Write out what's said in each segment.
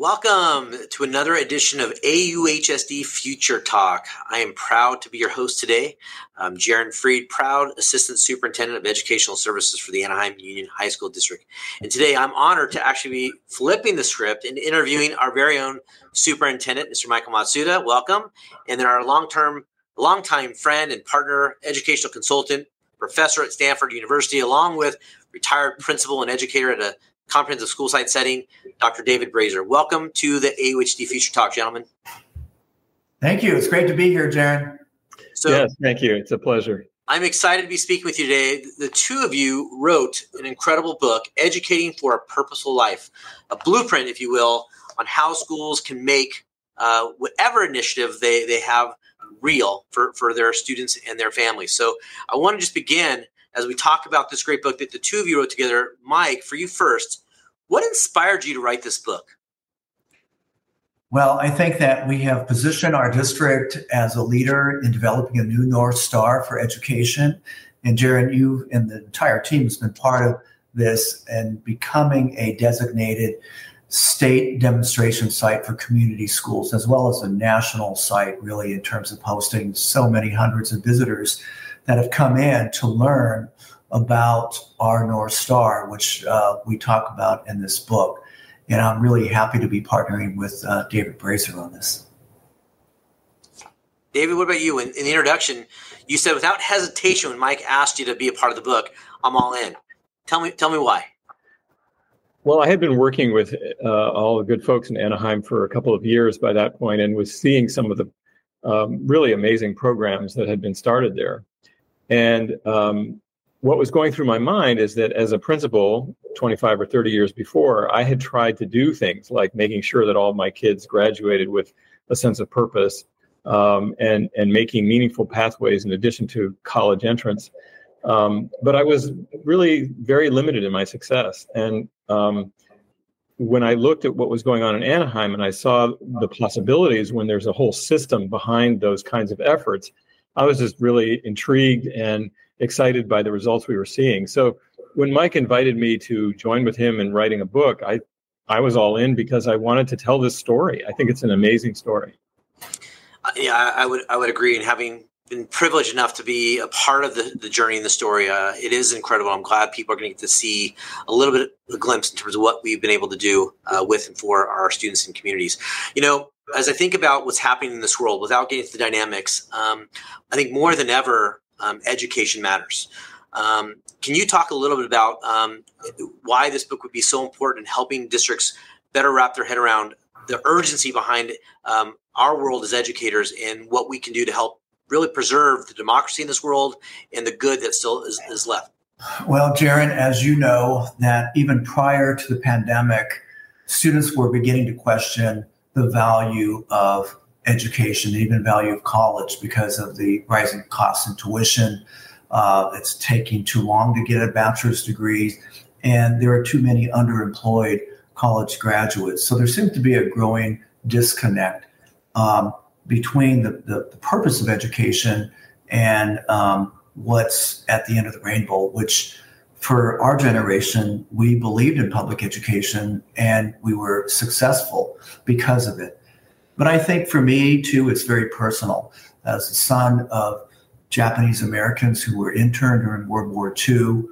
Welcome to another edition of AUHSD Future Talk. I am proud to be your host today. I'm Jaron Fried, proud Assistant Superintendent of Educational Services for the Anaheim Union High School District. And today I'm honored to actually be flipping the script and interviewing our very own Superintendent, Mr. Michael Matsuda. Welcome. And then our long-term, longtime friend and partner, educational consultant, professor at Stanford University, along with retired principal and educator at a comprehensive school site setting, Dr. David Brazer. Welcome to the AUHD Future Talk, gentlemen. Thank you. It's great to be here, Jaron. So, yes, thank you. It's a pleasure. I'm excited to be speaking with you today. The two of you wrote an incredible book, Educating for a Purposeful Life, a blueprint, if you will, on how schools can make uh, whatever initiative they, they have real for, for their students and their families. So I want to just begin as we talk about this great book that the two of you wrote together. Mike, for you first, what inspired you to write this book? Well, I think that we have positioned our district as a leader in developing a new North Star for education. And Jaron, you and the entire team has been part of this and becoming a designated state demonstration site for community schools, as well as a national site, really, in terms of hosting so many hundreds of visitors that have come in to learn about our North Star, which uh, we talk about in this book. And I'm really happy to be partnering with uh, David Brazer on this. David, what about you? In, in, the introduction, you said without hesitation when Mike asked you to be a part of the book, I'm all in. Tell me, tell me why. Well, I had been working with uh, all the good folks in Anaheim for a couple of years by that point, and was seeing some of the um, really amazing programs that had been started there. And um, what was going through my mind is that as a principal, 25 or 30 years before, I had tried to do things like making sure that all my kids graduated with a sense of purpose um, and and making meaningful pathways in addition to college entrance. Um, but I was really very limited in my success. And um, when I looked at what was going on in Anaheim and I saw the possibilities when there's a whole system behind those kinds of efforts, I was just really intrigued and excited by the results we were seeing. So when Mike invited me to join with him in writing a book, I I was all in because I wanted to tell this story. I think it's an amazing story. Uh, yeah, I would I would agree. And having been privileged enough to be a part of the, the journey and the story, uh, it is incredible. I'm glad people are going to get to see a little bit of a glimpse in terms of what we've been able to do uh, with and for our students and communities. You know, as I think about what's happening in this world, without getting into the dynamics, um, I think more than ever, um, education matters. Um, can you talk a little bit about um, why this book would be so important in helping districts better wrap their head around the urgency behind um, our world as educators and what we can do to help really preserve the democracy in this world and the good that still is, is left? Well, Jaron, as you know, that even prior to the pandemic, students were beginning to question the value of education, even value of college because of the rising costs in tuition. Uh, it's taking too long to get a bachelor's degree, and there are too many underemployed college graduates. So there seems to be a growing disconnect um, between the, the, the, purpose of education and um, what's at the end of the rainbow, which for our generation, we believed in public education and we were successful because of it. But I think for me, too, it's very personal. As a son of Japanese Americans who were interned during World War II,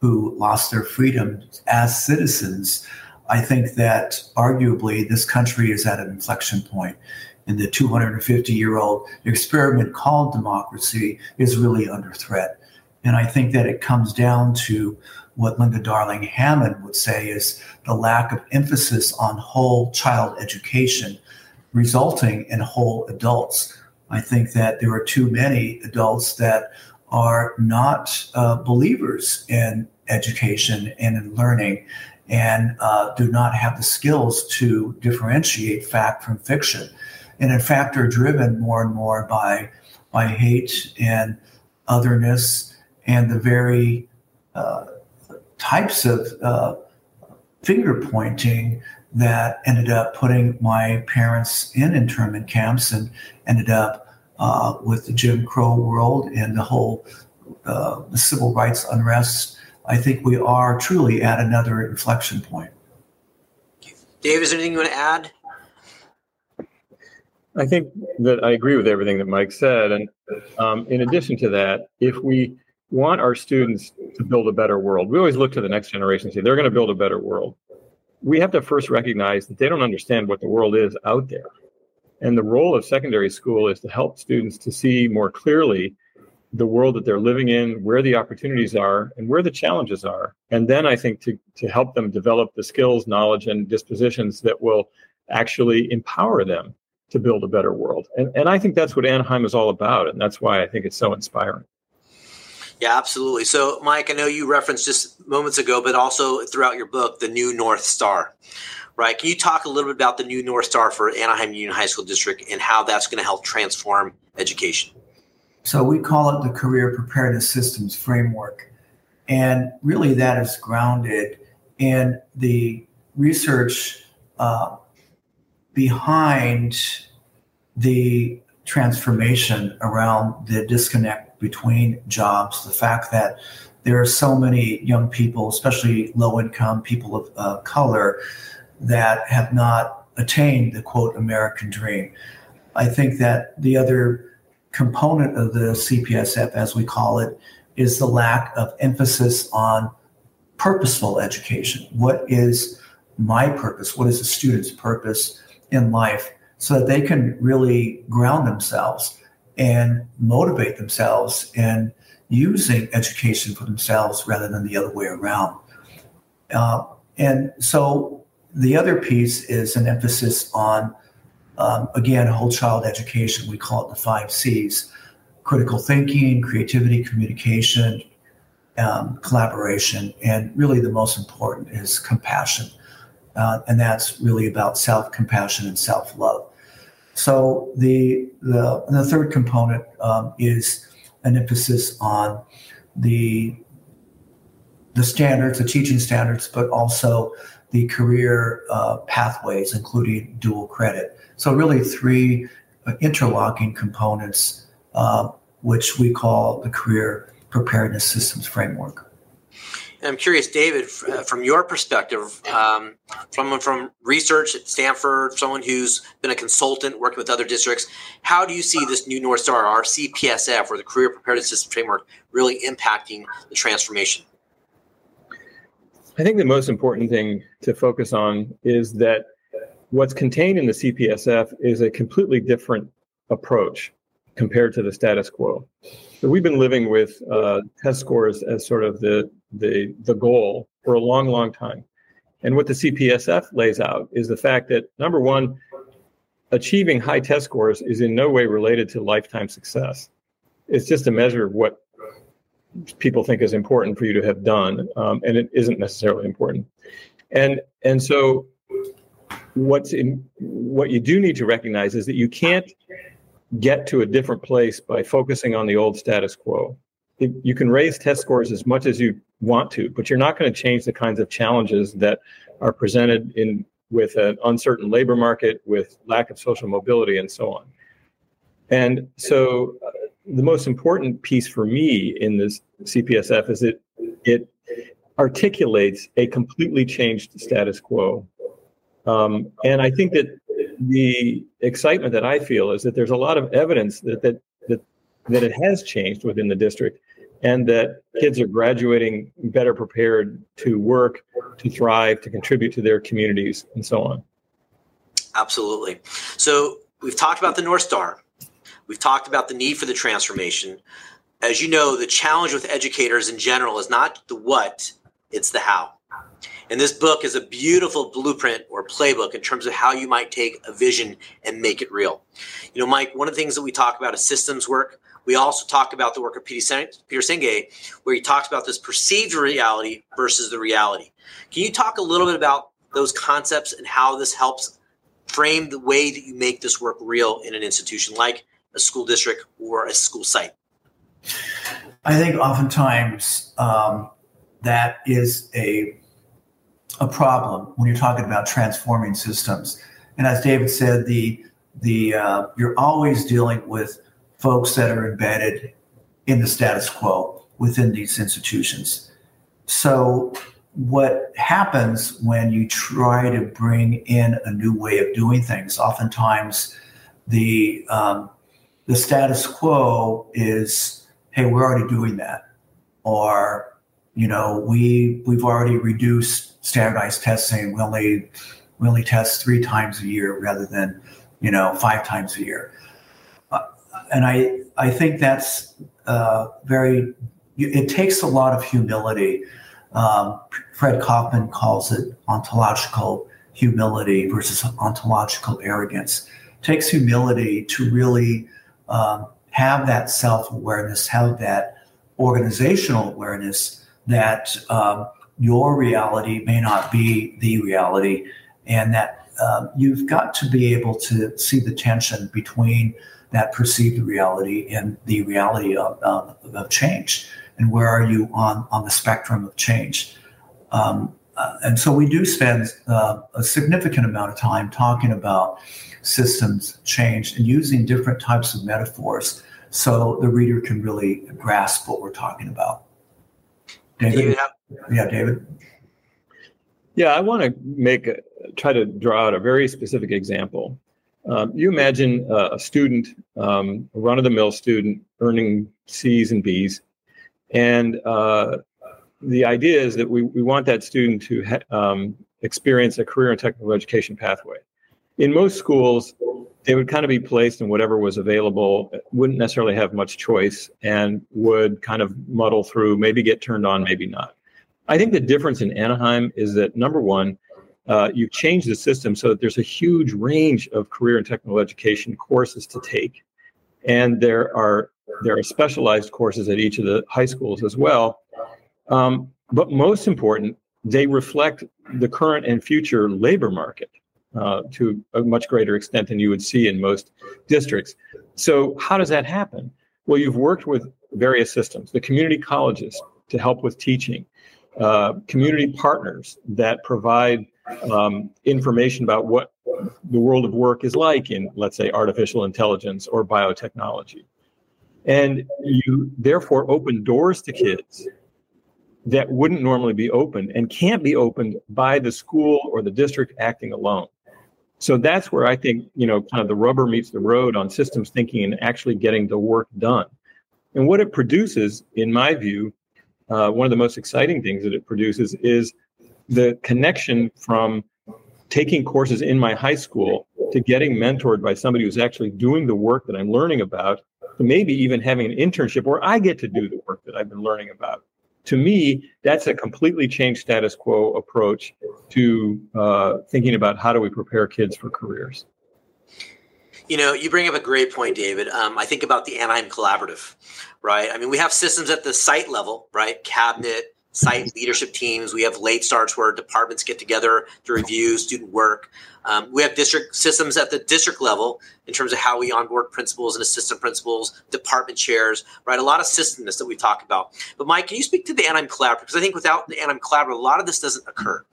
who lost their freedom as citizens, I think that arguably this country is at an inflection point. And the 250 year old experiment called democracy is really under threat. And I think that it comes down to what Linda Darling Hammond would say is the lack of emphasis on whole child education, resulting in whole adults. I think that there are too many adults that are not uh, believers in education and in learning and uh, do not have the skills to differentiate fact from fiction. And in fact, are driven more and more by, by hate and otherness and the very uh, types of uh, finger pointing that ended up putting my parents in internment camps and ended up uh, with the Jim Crow world and the whole uh, the civil rights unrest. I think we are truly at another inflection point. Dave, is there anything you want to add I think that I agree with everything that Mike said. And um, in addition to that, if we want our students to build a better world, we always look to the next generation and say they're going to build a better world. We have to first recognize that they don't understand what the world is out there. And the role of secondary school is to help students to see more clearly the world that they're living in, where the opportunities are, and where the challenges are. And then I think to, to help them develop the skills, knowledge, and dispositions that will actually empower them to build a better world. And, and I think that's what Anaheim is all about. And that's why I think it's so inspiring. Yeah, absolutely. So, Mike, I know you referenced just moments ago, but also throughout your book, the new North Star, right? Can you talk a little bit about the new North Star for Anaheim Union High School District and how that's going to help transform education? So, we call it the Career Preparedness Systems Framework. And really, that is grounded in the research uh, behind the transformation around the disconnect between jobs, the fact that there are so many young people, especially low income people of uh, color, that have not attained the quote American dream. I think that the other component of the CPSF, as we call it, is the lack of emphasis on purposeful education. What is my purpose? What is the student's purpose in life? so that they can really ground themselves and motivate themselves in using education for themselves rather than the other way around. Uh, and so the other piece is an emphasis on, um, again, whole child education. We call it the five C's critical thinking, creativity, communication, um, collaboration, and really the most important is compassion. Uh, and that's really about self compassion and self love. So the the, the third component um, is an emphasis on the the standards, the teaching standards, but also the career uh, pathways, including dual credit. So really, three uh, interlocking components, uh, which we call the career preparedness systems framework. I'm curious, David, uh, from your perspective, um, from research at Stanford, someone who's been a consultant working with other districts, how do you see this new North Star, our CPSF, or the Career Preparedness System Framework, really impacting the transformation? I think the most important thing to focus on is that what's contained in the CPSF is a completely different approach compared to the status quo. So we've been living with uh, test scores as sort of the, the, the goal for a long, long time. And what the CPSF lays out is the fact that number one, achieving high test scores is in no way related to lifetime success. It's just a measure of what people think is important for you to have done, um, and it isn't necessarily important. And and so, what's in what you do need to recognize is that you can't get to a different place by focusing on the old status quo. You can raise test scores as much as you want to, but you're not going to change the kinds of challenges that are presented in with an uncertain labor market, with lack of social mobility, and so on. And so, uh, the most important piece for me in this CPSF is it it articulates a completely changed status quo. Um, and I think that the excitement that I feel is that there's a lot of evidence that that that, that it has changed within the district and that kids are graduating better prepared to work, to thrive, to contribute to their communities, and so on. Absolutely. So we've talked about the North Star. We've talked about the need for the transformation. As you know, the challenge with educators in general is not the what, it's the how. And this book is a beautiful blueprint or playbook in terms of how you might take a vision and make it real. You know, Mike, one of the things that we talk about is systems work. We also talk about the work of Peter Senge, where he talks about this perceived reality versus the reality. Can you talk a little bit about those concepts and how this helps frame the way that you make this work real in an institution like a school district or a school site? I think oftentimes um, that is a a problem when you're talking about transforming systems. And as David said, the the uh, you're always dealing with folks that are embedded in the status quo within these institutions. So what happens when you try to bring in a new way of doing things? Oftentimes, the um, the status quo is, hey, we're already doing that, or you know, we we've already reduced standardized testing. We only we only test three times a year rather than you know five times a year, and I I think that's uh, very. It takes a lot of humility. Um, Fred Kofman calls it ontological humility versus ontological arrogance. It takes humility to really um, have that self awareness, have that organizational awareness that um, your reality may not be the reality, and that um, you've got to be able to see the tension between that perceived reality and the reality of, of, of change. And where are you on, on the spectrum of change? Um, uh, and so we do spend uh, a significant amount of time talking about systems change and using different types of metaphors so the reader can really grasp what we're talking about. David? Yeah, David. Yeah, I want to make a, try to draw out a very specific example. Um, you imagine uh, a student, um, a run-of-the-mill student, earning C's and B's, and uh, the idea is that we, we want that student to ha- um, experience a career and technical education pathway. In most schools, they would kind of be placed in whatever was available, wouldn't necessarily have much choice, and would kind of muddle through, maybe get turned on, maybe not. I think the difference in Anaheim is that number one, uh, you change the system so that there's a huge range of career and technical education courses to take, and there are there are specialized courses at each of the high schools as well. Um, but most important, they reflect the current and future labor market uh, to a much greater extent than you would see in most districts. So, how does that happen? Well, you've worked with various systems, the community colleges to help with teaching, uh, community partners that provide um, information about what the world of work is like in, let's say, artificial intelligence or biotechnology. And you therefore open doors to kids that wouldn't normally be open and can't be opened by the school or the district acting alone. So that's where I think, you know, kind of the rubber meets the road on systems thinking and actually getting the work done. And what it produces, in my view, uh, one of the most exciting things that it produces is the connection from taking courses in my high school to getting mentored by somebody who's actually doing the work that I'm learning about, to maybe even having an internship where I get to do the work that I've been learning about to me, that's a completely changed status quo approach to uh, thinking about how do we prepare kids for careers. You know, you bring up a great point, David. Um, I think about the Anaheim Collaborative, right? I mean, we have systems at the site level, right? Cabinet, site leadership teams. We have late starts where departments get together to review student work. Um, we have district systems at the district level in terms of how we onboard principals and assistant principals, department chairs, right? A lot of systemness that we talk about. But Mike, can you speak to the Anaheim Collaborative? Because I think without the Anaheim Collaborative, a lot of this doesn't occur.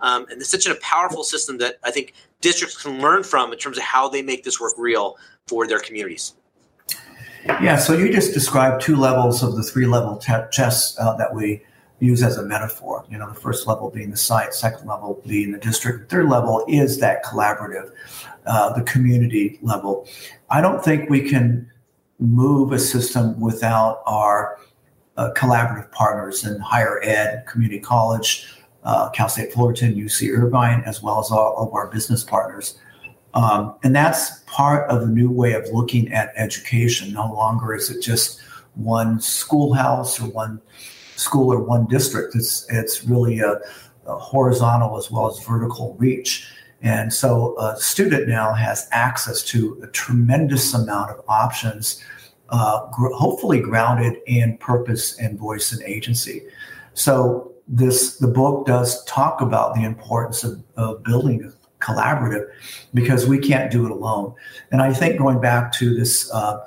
Um, and it's such a powerful system that I think districts can learn from in terms of how they make this work real for their communities. Yeah, so you just described two levels of the three level te- chess uh, that we use as a metaphor. You know, the first level being the site, second level being the district, third level is that collaborative, uh, the community level. I don't think we can move a system without our uh, collaborative partners in higher ed, community college, uh, Cal State Fullerton, UC Irvine, as well as all of our business partners. Um, and that's part of the new way of looking at education. No longer is it just one schoolhouse or one school or one district. It's it's really a, a horizontal as well as vertical reach. And so a student now has access to a tremendous amount of options, uh, gr- hopefully grounded in purpose and voice and agency. So this the book does talk about the importance of, of building a collaborative because we can't do it alone. And I think going back to this uh,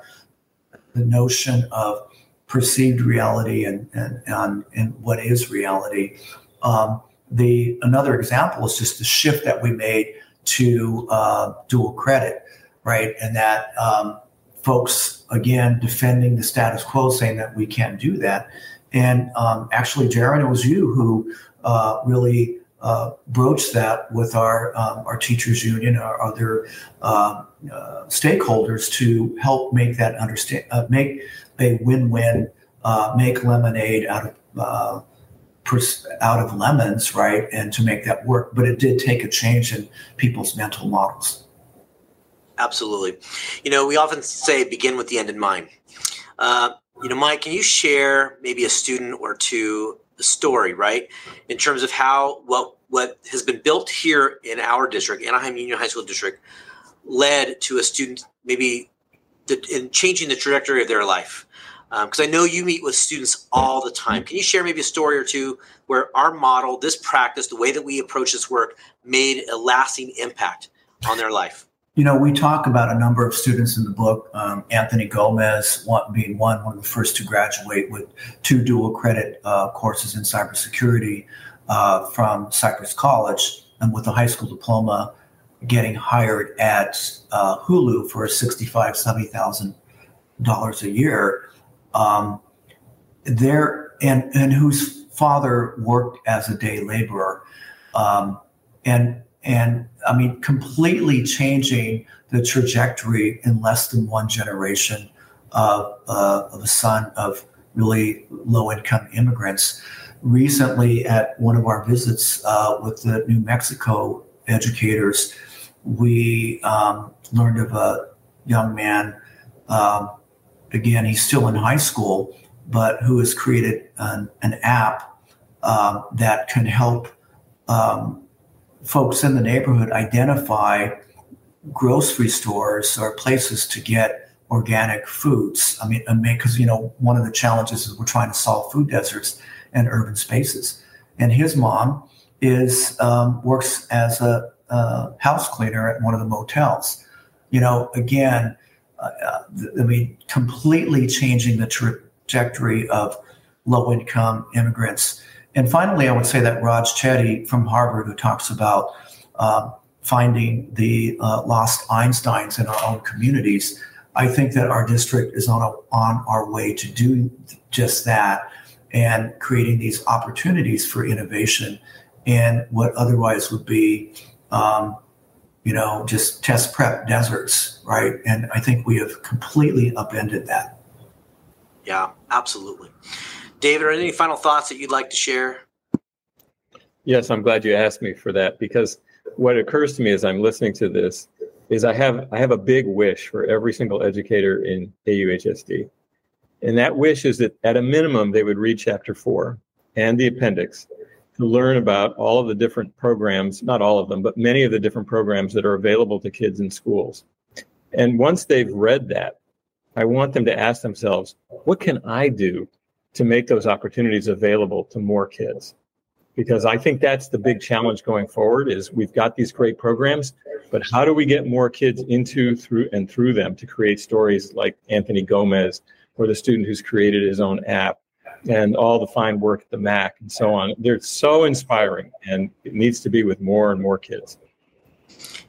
the notion of perceived reality and and and, and what is reality. Um, the another example is just the shift that we made to uh, dual credit, right? And that um, folks again defending the status quo, saying that we can't do that. And um, actually, Jaron, it was you who uh, really uh, broach that with our um, our teachers union, our other uh, uh, stakeholders to help make that understand, uh, make a win-win, uh, make lemonade out of uh, out of lemons, right, and to make that work. But it did take a change in people's mental models. Absolutely. You know, we often say begin with the end in mind. you know, Mike, can you share maybe a student or two story, right? In terms of how what what has been built here in our district, Anaheim Union High School District, led to a student maybe the, in changing the trajectory of their life. Because um, I know you meet with students all the time. Can you share maybe a story or two where our model, this practice, the way that we approach this work, made a lasting impact on their life? You know, we talk about a number of students in the book. Um, Anthony Gomez one, being one, one of the first to graduate with two dual credit uh, courses in cybersecurity uh, from Cypress College, and with a high school diploma, getting hired at uh, Hulu for sixty-five, seventy thousand dollars a year. Um, there and and whose father worked as a day laborer, um, and and I mean, completely changing the trajectory in less than one generation of, uh, of a son of really low income immigrants. Recently, at one of our visits uh, with the New Mexico educators, we um, learned of a young man. Um, again, he's still in high school, but who has created an, an app um, that can help um, folks in the neighborhood identify grocery stores or places to get organic foods. I mean, because you know one of the challenges is we're trying to solve food deserts and urban spaces. And his mom is um, works as a, a, house cleaner at one of the motels. You know, again, uh, uh I mean, completely changing the trajectory of low income immigrants and finally, I would say that Raj Chetty from Harvard, who talks about uh, finding the uh, lost Einsteins in our own communities, I think that our district is on a, on our way to do just that and creating these opportunities for innovation in what otherwise would be, um, you know, just test prep deserts, right? And I think we have completely upended that. Yeah, absolutely. David, are there any final thoughts that you'd like to share? Yes, I'm glad you asked me for that because what occurs to me as I'm listening to this is I have I have a big wish for every single educator in AUHSD. And that wish is that at a minimum they would read chapter 4 and the appendix to learn about all of the different programs, not all of them, but many of the different programs that are available to kids in schools. And once they've read that, I want them to ask themselves, what can I do to make those opportunities available to more kids because i think that's the big challenge going forward is we've got these great programs but how do we get more kids into through and through them to create stories like anthony gomez or the student who's created his own app and all the fine work at the mac and so on they're so inspiring and it needs to be with more and more kids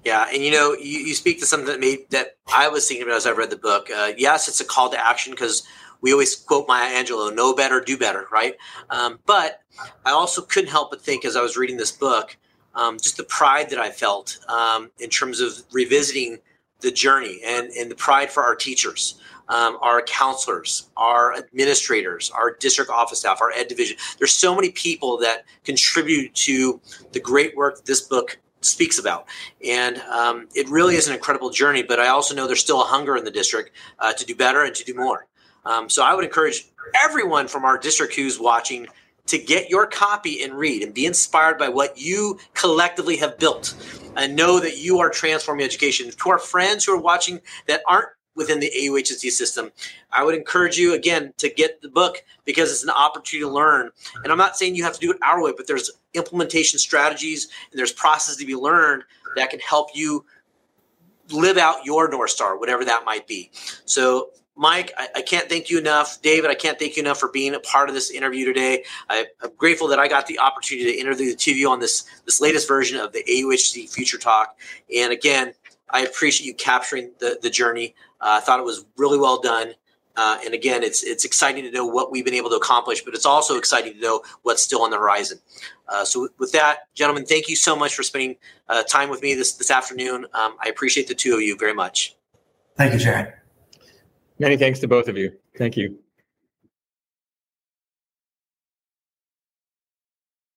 yeah, and you know, you, you speak to something that made that I was thinking about as I read the book. Uh, yes, it's a call to action because we always quote Maya Angelou, know better, do better, right? Um, but I also couldn't help but think as I was reading this book, um, just the pride that I felt um, in terms of revisiting the journey and, and the pride for our teachers, um, our counselors, our administrators, our district office staff, our ed division. There's so many people that contribute to the great work this book speaks about. And um, it really is an incredible journey, but I also know there's still a hunger in the district uh, to do better and to do more. Um, so I would encourage everyone from our district who's watching to get your copy and read and be inspired by what you collectively have built and know that you are transforming education. To our friends who are watching that aren't within the AUHSD system, I would encourage you again to get the book because it's an opportunity to learn. And I'm not saying you have to do it our way, but there's implementation strategies and there's processes to be learned that can help you live out your North Star, whatever that might be. So Mike, I, I, can't thank you enough. David, I can't thank you enough for being a part of this interview today. I, am grateful that I got the opportunity to interview the two of you on this this latest version of the AUHC Future Talk. And again, I appreciate you capturing the, the journey. Uh, I thought it was really well done. Uh, and again, it's it's exciting to know what we've been able to accomplish, but it's also exciting to know what's still on the horizon. Uh, so, with that, gentlemen, thank you so much for spending uh, time with me this this afternoon. Um, I appreciate the two of you very much. Thank you, Jaron. Many thanks to both of you. Thank you.